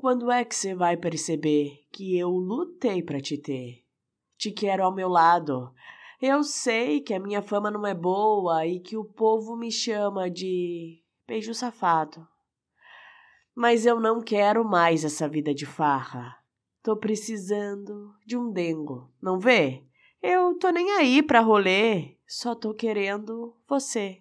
Quando é que você vai perceber que eu lutei para te ter? Te quero ao meu lado. Eu sei que a minha fama não é boa e que o povo me chama de beijo safado. Mas eu não quero mais essa vida de farra. Tô precisando de um dengo, não vê? Eu tô nem aí pra rolê, só tô querendo você.